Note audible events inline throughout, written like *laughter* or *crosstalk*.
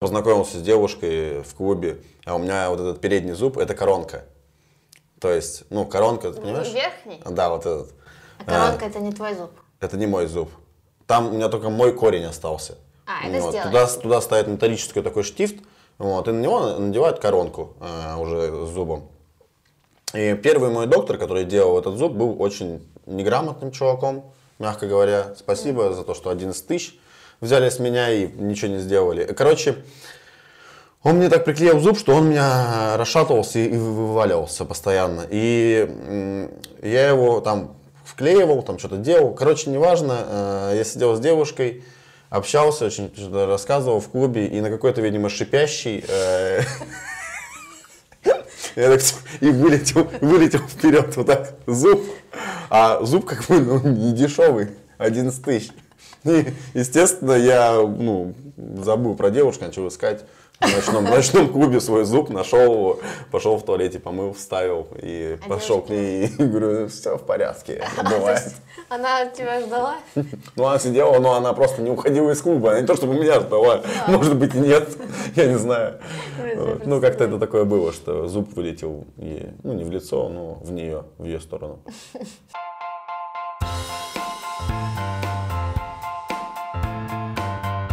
Познакомился с девушкой в клубе, а у меня вот этот передний зуб – это коронка. То есть, ну, коронка, ты понимаешь? Верхний? Да, вот этот. А коронка это не твой зуб. Это не мой зуб. Там у меня только мой корень остался. А, это Вот. Туда, туда ставят металлический такой штифт, вот, и на него надевают коронку э, уже с зубом. И первый мой доктор, который делал этот зуб, был очень неграмотным чуваком, мягко говоря. Спасибо за то, что 11 тысяч взяли с меня и ничего не сделали. Короче, он мне так приклеил зуб, что он меня расшатывался и вываливался постоянно. И я его там вклеивал, там что-то делал. Короче, неважно, э, я сидел с девушкой, общался, очень что-то рассказывал в клубе, и на какой-то, видимо, шипящий э, я так с- и вылетел, вылетел вперед вот так зуб. А зуб как бы ну, не дешевый, 11 тысяч. И, естественно, я ну, забыл про девушку, начал искать в ночном, в ночном клубе свой зуб, нашел его, пошел в туалете, помыл, вставил и А пошел к ней и говорю, все в порядке, *laughs* бывает. Она тебя ждала? *laughs* Ну, она сидела, но она просто не уходила из клуба. Не то, чтобы меня ждала. Может быть, и нет. *laughs* Я не знаю. Ну, как-то это такое было, что зуб вылетел, ей, ну, не в лицо, но в нее, в ее сторону.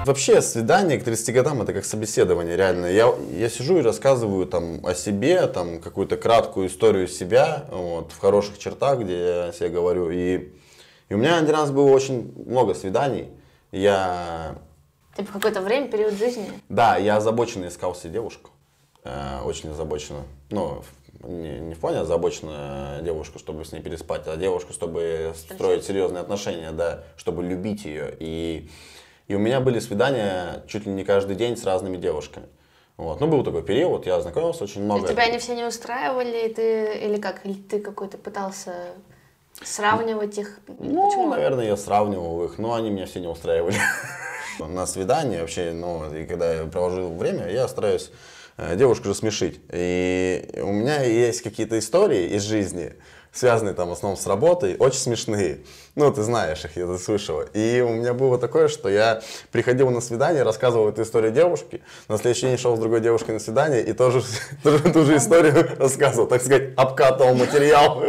Вообще, свидание к 30 годам это как собеседование, реально. Я, я сижу и рассказываю там о себе, там какую-то краткую историю себя, вот, в хороших чертах, где я себе говорю. И, и у меня один раз было очень много свиданий. Я Типа какое-то время, период жизни. да, я озабоченно искал себе девушку. Э, очень озабоченно. Ну, в- не, не в плане озабоченно девушку, чтобы с ней переспать, а девушку, чтобы строить серьезные отношения, да, чтобы любить ее. И, и у меня были свидания чуть ли не каждый день с разными девушками. Вот. Ну, был такой период, я знакомился очень много. Тебя они все не устраивали, и ты или как? Или ты какой-то пытался сравнивать их? Ну, Почему? наверное, я сравнивал их, но они меня все не устраивали. *laughs* На свидание вообще, ну, и когда я провожу время, я стараюсь э, девушку рассмешить. И у меня есть какие-то истории из жизни, связанные там в основном с работой, очень смешные. Ну, ты знаешь их, я ты слышала. И у меня было такое, что я приходил на свидание, рассказывал эту историю девушке, на следующий день шел с другой девушкой на свидание и тоже, *laughs* тоже ту же историю рассказывал, так сказать, обкатывал материал.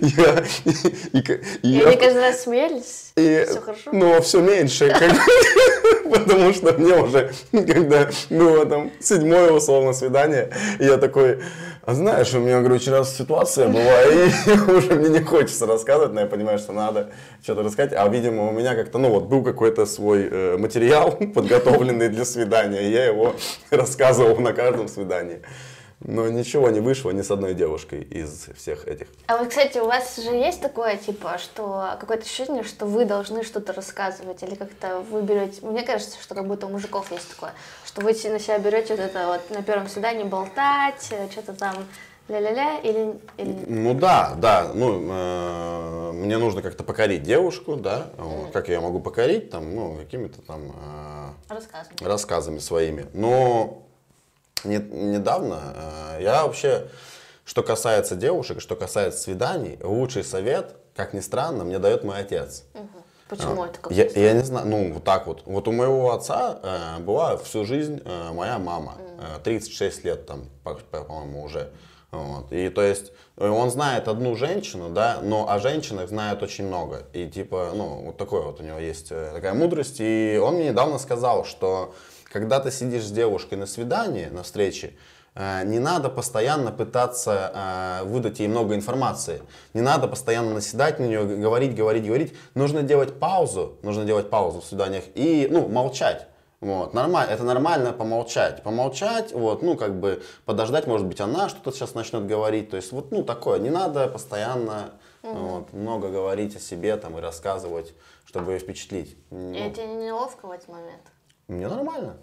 Я- и- и- и я- они каждый раз смеялись? и, Все хорошо? Но все меньше, *laughs* потому что мне уже, когда было там седьмое условно свидание, я такой, а знаешь, у меня, говорю, очень раз ситуация была, и *laughs* уже мне не хочется рассказывать, но я понимаю, что надо что-то рассказать, а, видимо, у меня как-то, ну вот, был какой-то свой э, материал, *laughs* подготовленный для свидания, и я его рассказывал на каждом свидании. Но ничего не вышло ни с одной девушкой из всех этих. А вот, кстати, у вас же есть такое, типа, что какое-то ощущение, что вы должны что-то рассказывать, или как-то вы берете... Мне кажется, что как будто у мужиков есть такое, что вы на себя берете вот это вот на первом свидании болтать, э, что-то там ля-ля-ля, или... или... Ну да, да, ну э, мне нужно как-то покорить девушку, да, вот, как я ее могу покорить, там, ну какими-то там э, Рассказывать. рассказами своими. Но не- недавно э, я вообще, что касается девушек, что касается свиданий, лучший совет, как ни странно, мне дает мой отец. Почему это как Я, я не знаю, ну вот так вот. Вот у моего отца э, была всю жизнь э, моя мама, э, 36 лет там, по- по- по-моему, уже. Вот. И то есть э, он знает одну женщину, да, но о женщинах знает очень много. И типа, ну, вот такой вот у него есть э, такая мудрость. И он мне недавно сказал, что когда ты сидишь с девушкой на свидании, на встрече, Э, Не надо постоянно пытаться э, выдать ей много информации. Не надо постоянно наседать на нее, говорить, говорить, говорить. Нужно делать паузу. Нужно делать паузу в свиданиях и, ну, молчать. Вот, нормально, это нормально помолчать. Помолчать, вот, ну, как бы подождать, может быть, она что-то сейчас начнет говорить. То есть, вот, ну, такое. Не надо постоянно вот, много говорить о себе там и рассказывать, чтобы ее впечатлить. Ну, И тебе не неловко в этот момент? Мне нормально.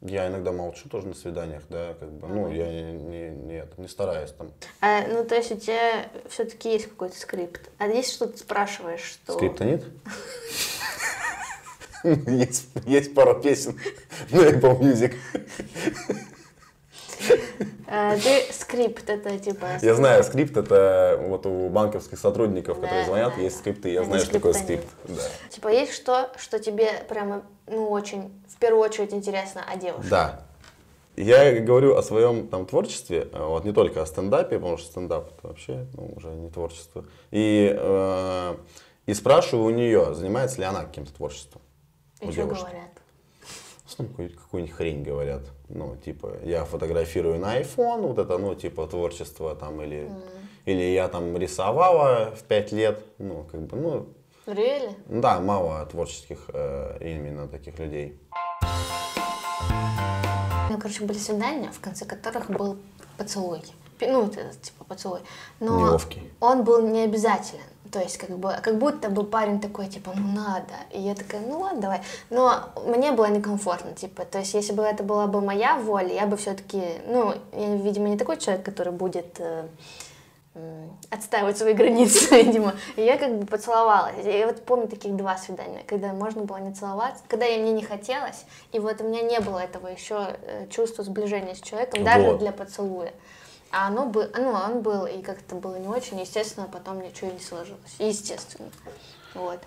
Я иногда молчу тоже на свиданиях, да, как бы, ну, я не, не, не, это, не стараюсь там. А, ну, то есть у тебя все-таки есть какой-то скрипт. А есть что ты спрашиваешь, что... Скрипта нет? *laughs* *laughs* Есть, пару песен на Apple Music. А, ты скрипт, это типа... Я знаю, скрипт это вот у банковских сотрудников, которые звонят, есть скрипты. Я знаю, что такое скрипт. Да. Типа есть что, что тебе прямо, ну, очень, в первую очередь интересно о девушке. Да. Я говорю о своем там творчестве, э, вот не только о стендапе, потому что стендап это вообще ну, уже не творчество. И, э, и спрашиваю у нее, занимается ли она каким-то творчеством. И что говорят? Ну, какую-нибудь хрень говорят. Ну, типа, я фотографирую на iPhone, вот это, ну, типа, творчество там, или, mm. или я там рисовала в пять лет, ну, как бы, ну... Really? Да, мало творческих э, именно таких людей. У меня, короче, были свидания, в конце которых был поцелуй. Ну, это, типа, поцелуй. Но Неловкий. он был не обязателен. То есть, как бы, как будто бы парень такой, типа, ну надо. И я такая, ну ладно, давай. Но мне было некомфортно, типа, то есть, если бы это была бы моя воля, я бы все-таки, ну, я, видимо, не такой человек, который будет э, э, отстаивать свои *laughs* границы, видимо. И я как бы поцеловалась. Я вот помню таких два свидания, когда можно было не целоваться, когда я мне не хотелось, и вот у меня не было этого еще э, чувства сближения с человеком, даже вот. для поцелуя. А оно бы, ну, он был, и как-то было не очень, естественно, потом ничего не сложилось. Естественно. Вот.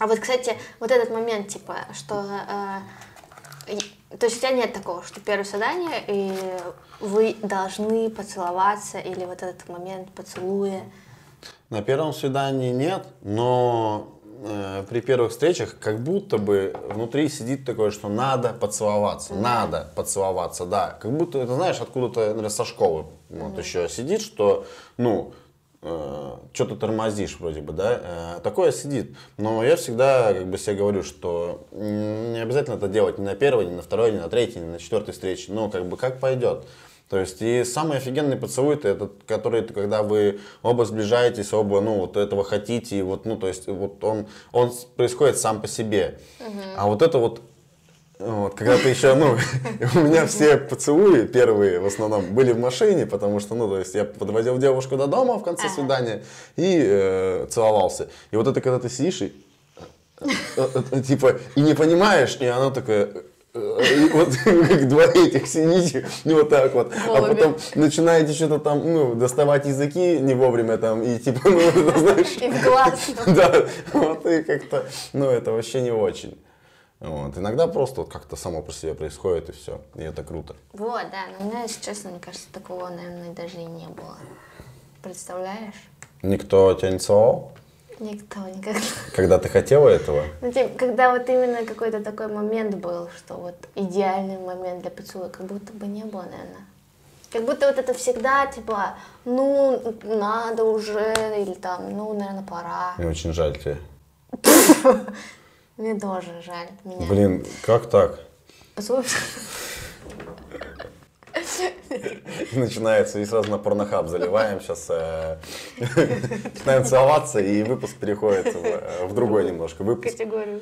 А вот, кстати, вот этот момент, типа, что... Э, то есть у тебя нет такого, что первое свидание, и вы должны поцеловаться, или вот этот момент поцелуя? На первом свидании нет, но при первых встречах как будто бы внутри сидит такое, что надо поцеловаться, mm-hmm. надо поцеловаться, да. Как будто, это знаешь, откуда-то, наверное, со школы вот еще сидит, что, ну, э, что ты тормозишь вроде бы, да, э, такое сидит. Но я всегда как бы себе говорю, что не обязательно это делать ни на первой, ни на второй, ни на третьей, ни на четвертой встрече, ну, как бы как пойдет. То есть и самый офигенный поцелуй это этот, который когда вы оба сближаетесь, оба ну вот этого хотите, и вот ну то есть вот он он происходит сам по себе. Угу. А вот это вот вот, когда ты еще, ну, *laughs* у меня все поцелуи первые в основном были в машине, потому что, ну, то есть я подводил девушку до дома в конце свидания и э, целовался. И вот это когда ты сидишь и э, э, типа и не понимаешь, и она такая вот *laughs* как два этих сидите, ну вот так вот, а потом начинаете что-то там, ну, доставать языки не вовремя там, и типа, *laughs* ну, знаешь... И в глаз. *laughs* Да, вот и как-то, ну, это вообще не очень. Вот. Иногда просто вот как-то само по себе происходит, и все, и это круто. Вот, да, но у меня, если честно, мне кажется, такого, наверное, даже и не было. Представляешь? Никто тебя не целовал? Никто никогда. Когда ты хотела этого? Ну, типа, когда вот именно какой-то такой момент был, что вот идеальный момент для поцелуя, как будто бы не было, наверное. Как будто вот это всегда, типа, ну, надо уже, или там, ну, наверное, пора. Мне очень жаль тебя. Мне тоже жаль меня. Блин, как так? Поцелуй. *laughs* Начинается, и сразу на порнохаб заливаем. Сейчас э, начинаем целоваться, и выпуск переходит в, э, другой немножко выпуск. Категорию.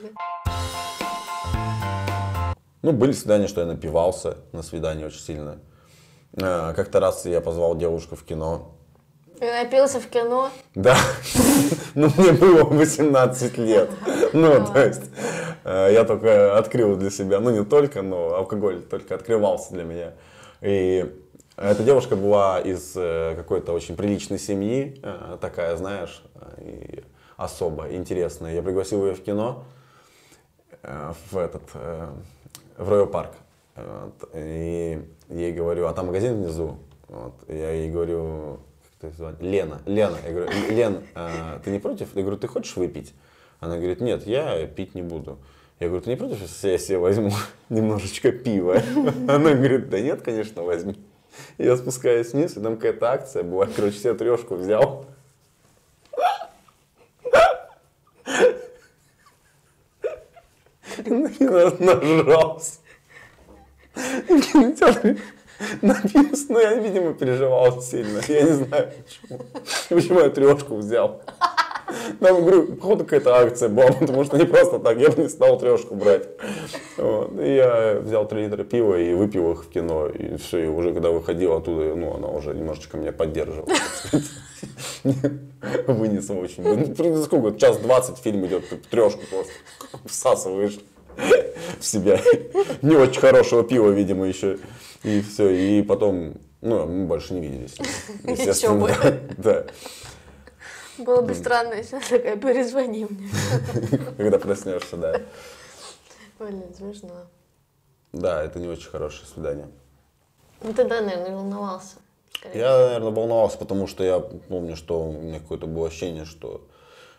Ну, были свидания, что я напивался на свидании очень сильно. Э, как-то раз я позвал девушку в кино. И напился в кино? Да. *laughs* Ну, мне было 18 лет. Ну, то есть, я только открыл для себя, ну, не только, но алкоголь только открывался для меня. И эта девушка была из э, какой-то очень приличной семьи, э, такая, знаешь, и особо интересная. Я пригласил ее в кино, э, в этот, в Royal Парк. И ей говорю, а там магазин внизу. Вот, я ей говорю, как ты звать? Лена, Лена. Я говорю, Лен, ты не против? Я говорю, ты хочешь выпить? Она говорит, нет, я пить не буду. Я говорю, ты не против, если я себе возьму *laughs* немножечко пива? *laughs* Она говорит, да нет, конечно, возьми. Я спускаюсь вниз, и там какая-то акция была. Короче, себе трешку взял. Нажрался. Напился, но я, видимо, переживал сильно. Я не знаю почему. Почему я трешку взял. *laughs* Там, говорю, походу какая-то акция была, *laughs* потому что не просто так, я бы не стал трешку брать. Вот. И я взял 3 литра пива и выпил их в кино. И все, и уже когда выходил оттуда, ну, она уже немножечко меня поддерживала. *laughs* Вынесла очень. Ну, сколько, час двадцать фильм идет, ты трешку просто всасываешь в себя. Не очень хорошего пива, видимо, еще. И все, и потом, ну, мы больше не виделись. Естественно. Да. Было бы странно, если она такая, перезвони мне. *laughs* Когда проснешься, да. Блин, смешно. Да, это не очень хорошее свидание. Ну тогда, наверное, волновался. Я, наверное, волновался, потому что я помню, что у меня какое-то было ощущение, что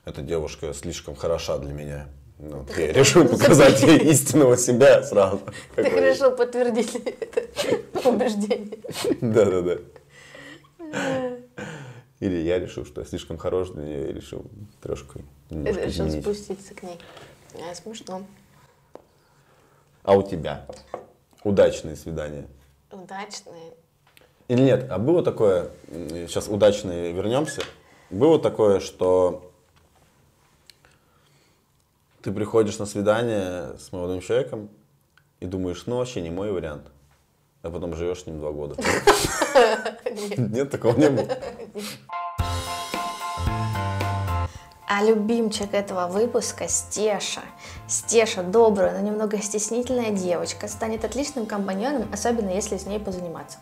эта девушка слишком хороша для меня. Ну, вот я *laughs* решил *laughs* показать ей истинного себя сразу. Ты решил подтвердить это убеждение. Да-да-да. Или я решил, что я слишком хорош для нее, и решил немножко решил изменить. спуститься к ней. А, смешно. А у тебя? Удачные свидания? Удачные. Или нет? А было такое, сейчас удачные вернемся, было такое, что ты приходишь на свидание с молодым человеком и думаешь, ну вообще не мой вариант, а потом живешь с ним два года. *laughs* Нет, такого не было. А любимчик этого выпуска Стеша. Стеша добрая, но немного стеснительная девочка, станет отличным компаньоном, особенно если с ней позаниматься.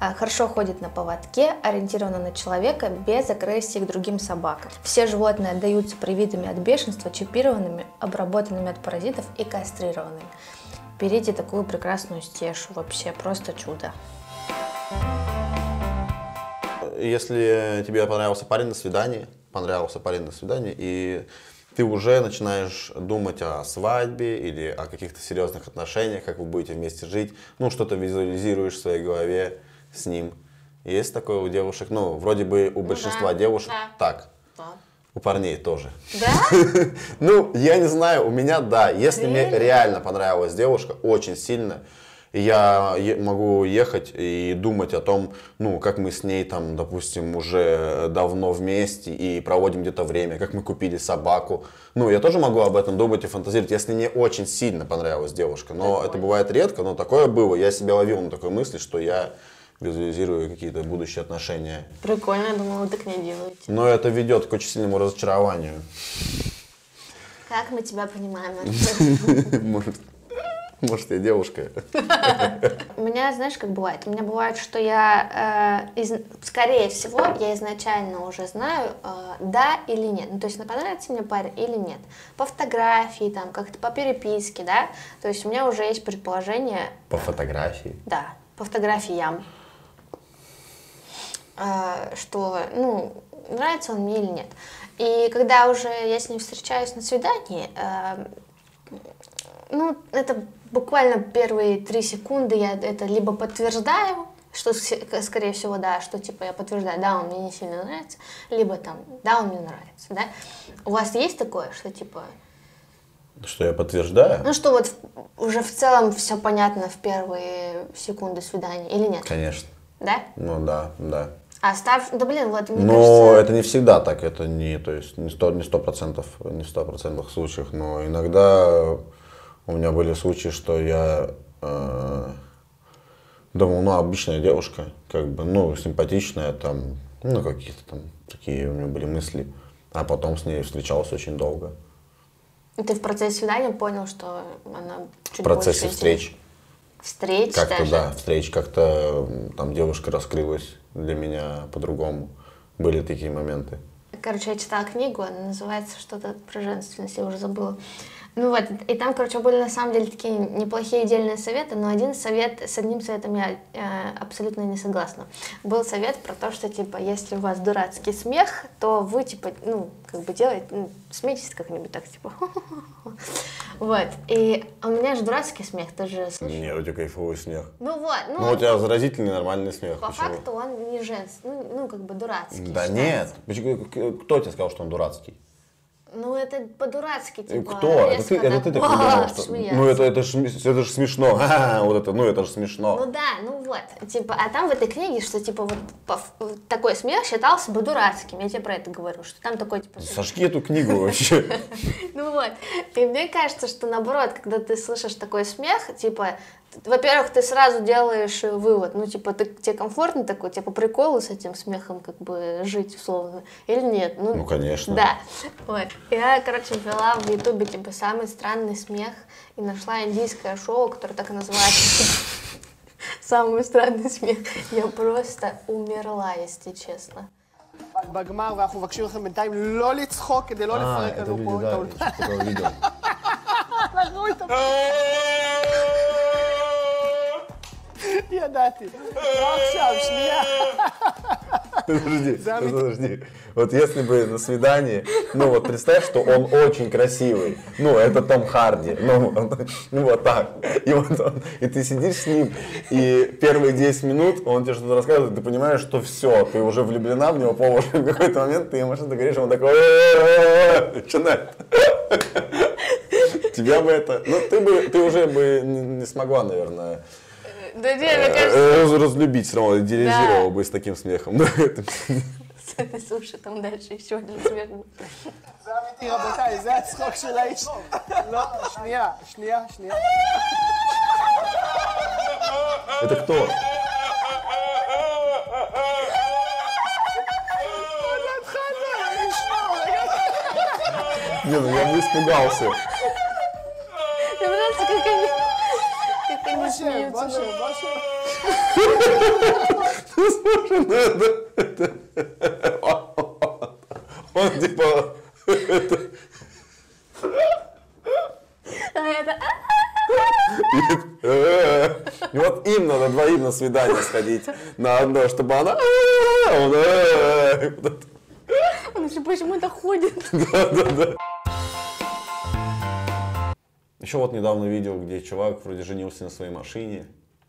А, Хорошо ходит на поводке, ориентирована на человека, без агрессии к другим собакам. Все животные отдаются привитыми от бешенства, чипированными, обработанными от паразитов и кастрированными. Берите такую прекрасную стешу, вообще просто чудо. Если тебе понравился парень на свидании, понравился парень на свидании, и ты уже начинаешь думать о свадьбе или о каких-то серьезных отношениях, как вы будете вместе жить, ну, что-то визуализируешь в своей голове с ним. Есть такое у девушек, ну, вроде бы у большинства да, девушек да. так, у парней тоже. Да? *laughs* Ну, я не знаю, у меня да. Если мне Реально? понравилась девушка, очень сильно, я могу ехать и думать о том, ну, как мы с ней там, допустим, уже давно вместе и проводим где-то время, как мы купили собаку. Ну, я тоже могу об этом думать и фантазировать, если мне очень сильно понравилась девушка. Но это бывает редко, но такое было. Я себя ловил на такой мысли, что я визуализирую какие-то будущие отношения. Прикольно, я думала, вы так не делаете. Но это ведет к очень сильному разочарованию. Как мы тебя понимаем? *laughs* Может, может, я девушка. У меня, знаешь, как бывает? У меня бывает, что я, э, из- скорее всего, я изначально уже знаю, э, да или нет. Ну, то есть, понравится мне парень или нет. По фотографии, там, как-то по переписке, да. То есть, у меня уже есть предположение, По фотографии. да, по фотографиям, э, что, ну, нравится он мне или нет. И когда уже я с ним встречаюсь на свидании, э, ну, это буквально первые три секунды я это либо подтверждаю, что, скорее всего, да, что, типа, я подтверждаю, да, он мне не сильно нравится, либо там, да, он мне нравится, да. У вас есть такое, что, типа, Что я подтверждаю? ну, что вот уже в целом все понятно в первые секунды свидания или нет, Конечно. да? Ну да, да. А став, да блин, вот мне Но кажется, это не всегда так, это не, то есть не сто, не сто процентов, не в сто процентных случаях, но иногда у меня были случаи, что я э, думал, ну обычная девушка, как бы, ну симпатичная, там, ну какие-то там такие у меня были мысли, а потом с ней встречался очень долго ты в процессе свидания понял, что она чуть в процессе больше встреч. Встреч Как-то, даже? да, встреч, как-то там девушка раскрылась для меня по-другому. Были такие моменты. Короче, я читала книгу, она называется что-то про женственность, я уже забыла. Ну вот, и там, короче, были на самом деле такие неплохие дельные советы, но один совет, с одним советом я э, абсолютно не согласна. Был совет про то, что, типа, если у вас дурацкий смех, то вы, типа, ну, как бы делаете, ну, смейтесь как-нибудь так, типа, вот. И у меня же дурацкий смех, ты же слышишь? Нет, у тебя кайфовый смех. Ну вот, ну, Ну, у тебя заразительный нормальный смех. по Почему? факту он не женский, ну, ну, как бы дурацкий. Да считается. нет. Кто тебе сказал, что он дурацкий? Ну, это по-дурацки, типа, Кто? Это ты, это ты так придумал, что... смеяться. Ну, это, это, ж, это ж смешно. *laughs* Вот это, ну, это же смешно. Ну да, ну вот, типа, а там в этой книге, что типа вот по- такой смех считался бы дурацким, я тебе про это говорю, что там такой типа... Сожги эту книгу *laughs* вообще. Ну вот, и мне кажется, что наоборот, когда ты слышишь такой смех, типа, во-первых, ты сразу делаешь э, вывод, ну типа, ты, тебе комфортно такой, тебе по приколу с этим смехом как бы жить условно, или нет? Ну, конечно. Да, вот. Я, короче, ввела в ютубе, типа, самый странный смех и нашла индийское шоу, которое так и называется. *laughs* Самый странный смех. Я просто умерла, если честно. בגמר, ואנחנו מבקשים לכם בינתיים לא לצחוק כדי לא А, לפרק это לנו видео, פה את да, האולפן. я что-то такое видел. אנחנו Я Нет, Подожди, подожди. Вот если бы на свидании, ну вот представь, что он очень красивый. Ну, это Том Харди. Ну, он, ну вот так. И, вот он, и ты сидишь с ним, и первые 10 минут он тебе что-то рассказывает, ты понимаешь, что все, ты уже влюблена в него по уши. В какой-то момент ты ему что-то говоришь, он такой начинает. Тебя бы это... Ну, ты бы, ты уже бы не смогла, наверное, Да не, мне кажется, э, раз- разлюбить все равно, идеализировал Да. бы с таким смехом. Да, *laughs* это- слушай, там дальше еще один смех был. זה אמיתי, רבותיי, זה הצחוק של האיש. לא, שנייה, שנייה, שנייה. Это кто? Не, ну я бы испугался. Мне нравится, как они, как они בושה, смеются. Вообще, вообще, вообще. Он типа... И вот им надо двоим на свидание сходить на одно, чтобы она... Он еще почему-то ходит. Да, да, да. Еще вот недавно видел, где чувак вроде женился на своей машине.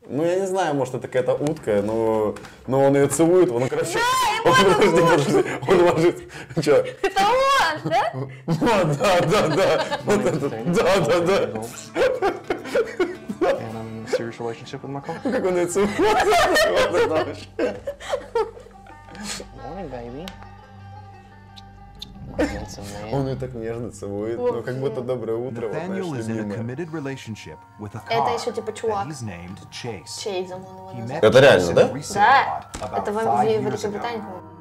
Ну, я не знаю, может, это какая-то утка, но, но он ее целует, он, короче, он, подожди, подожди, он ложится, Че? Это он, да? Вот, да, да, да, вот это, да, да, да, serious relationship with my coworker. как он ее целует. Morning, baby. *laughs* Он ее так нежно целует, ну, как будто доброе утро, вот, Nathaniel is in a любимая. committed relationship with a Это еще типа чувак. he's named Chase. Чейзом он его Это реально, да? Да, это в, Великобритании, по-моему.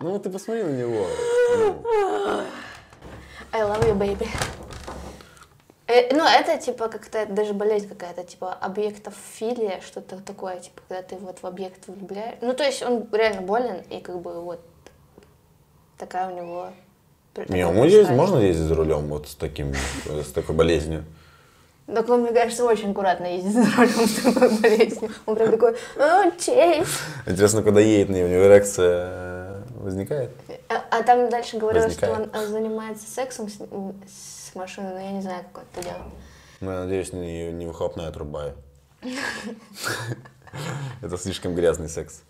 Ну, ты посмотри на него. *laughs* I love you, baby. Э, ну, это типа как-то даже болезнь какая-то, типа объектофилия, что-то такое, типа, когда ты вот в объект влюбляешь. Ну, то есть он реально болен, и как бы вот такая у него... Не, ему ездить, можно ездить за рулем вот с таким, с такой болезнью? Так он, мне кажется, очень аккуратно ездит за рулем с такой болезнью. Он прям такой, «О, Чейз. Интересно, когда едет на него, у него эрекция э, возникает? А, а там дальше говорилось, что он Возникает. э, занимается сексом с, м, с машиной, но я не знаю, как это делает. Ну, я надеюсь, не, не выхлопная труба. *laughs* Это слишком грязный секс.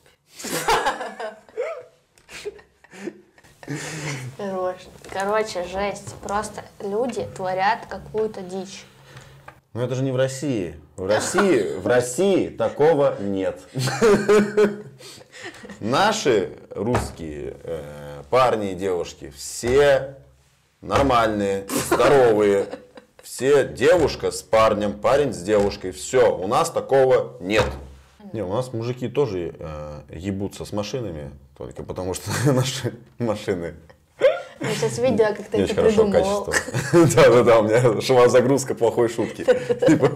Короче, жесть. Просто люди творят какую-то дичь. Но это же не в России. В России, в России такого нет. *laughs* Наши русские э, парни и девушки все нормальные, здоровые. Все девушка с парнем, парень с девушкой. Все, у нас такого нет. Не, у нас мужики тоже э, ебутся с машинами, только потому что *laughs* наши машины Я сейчас видела, как ты это придумал. качества. *laughs* Да-да-да, у меня шла загрузка плохой шутки. *laughs* Типа,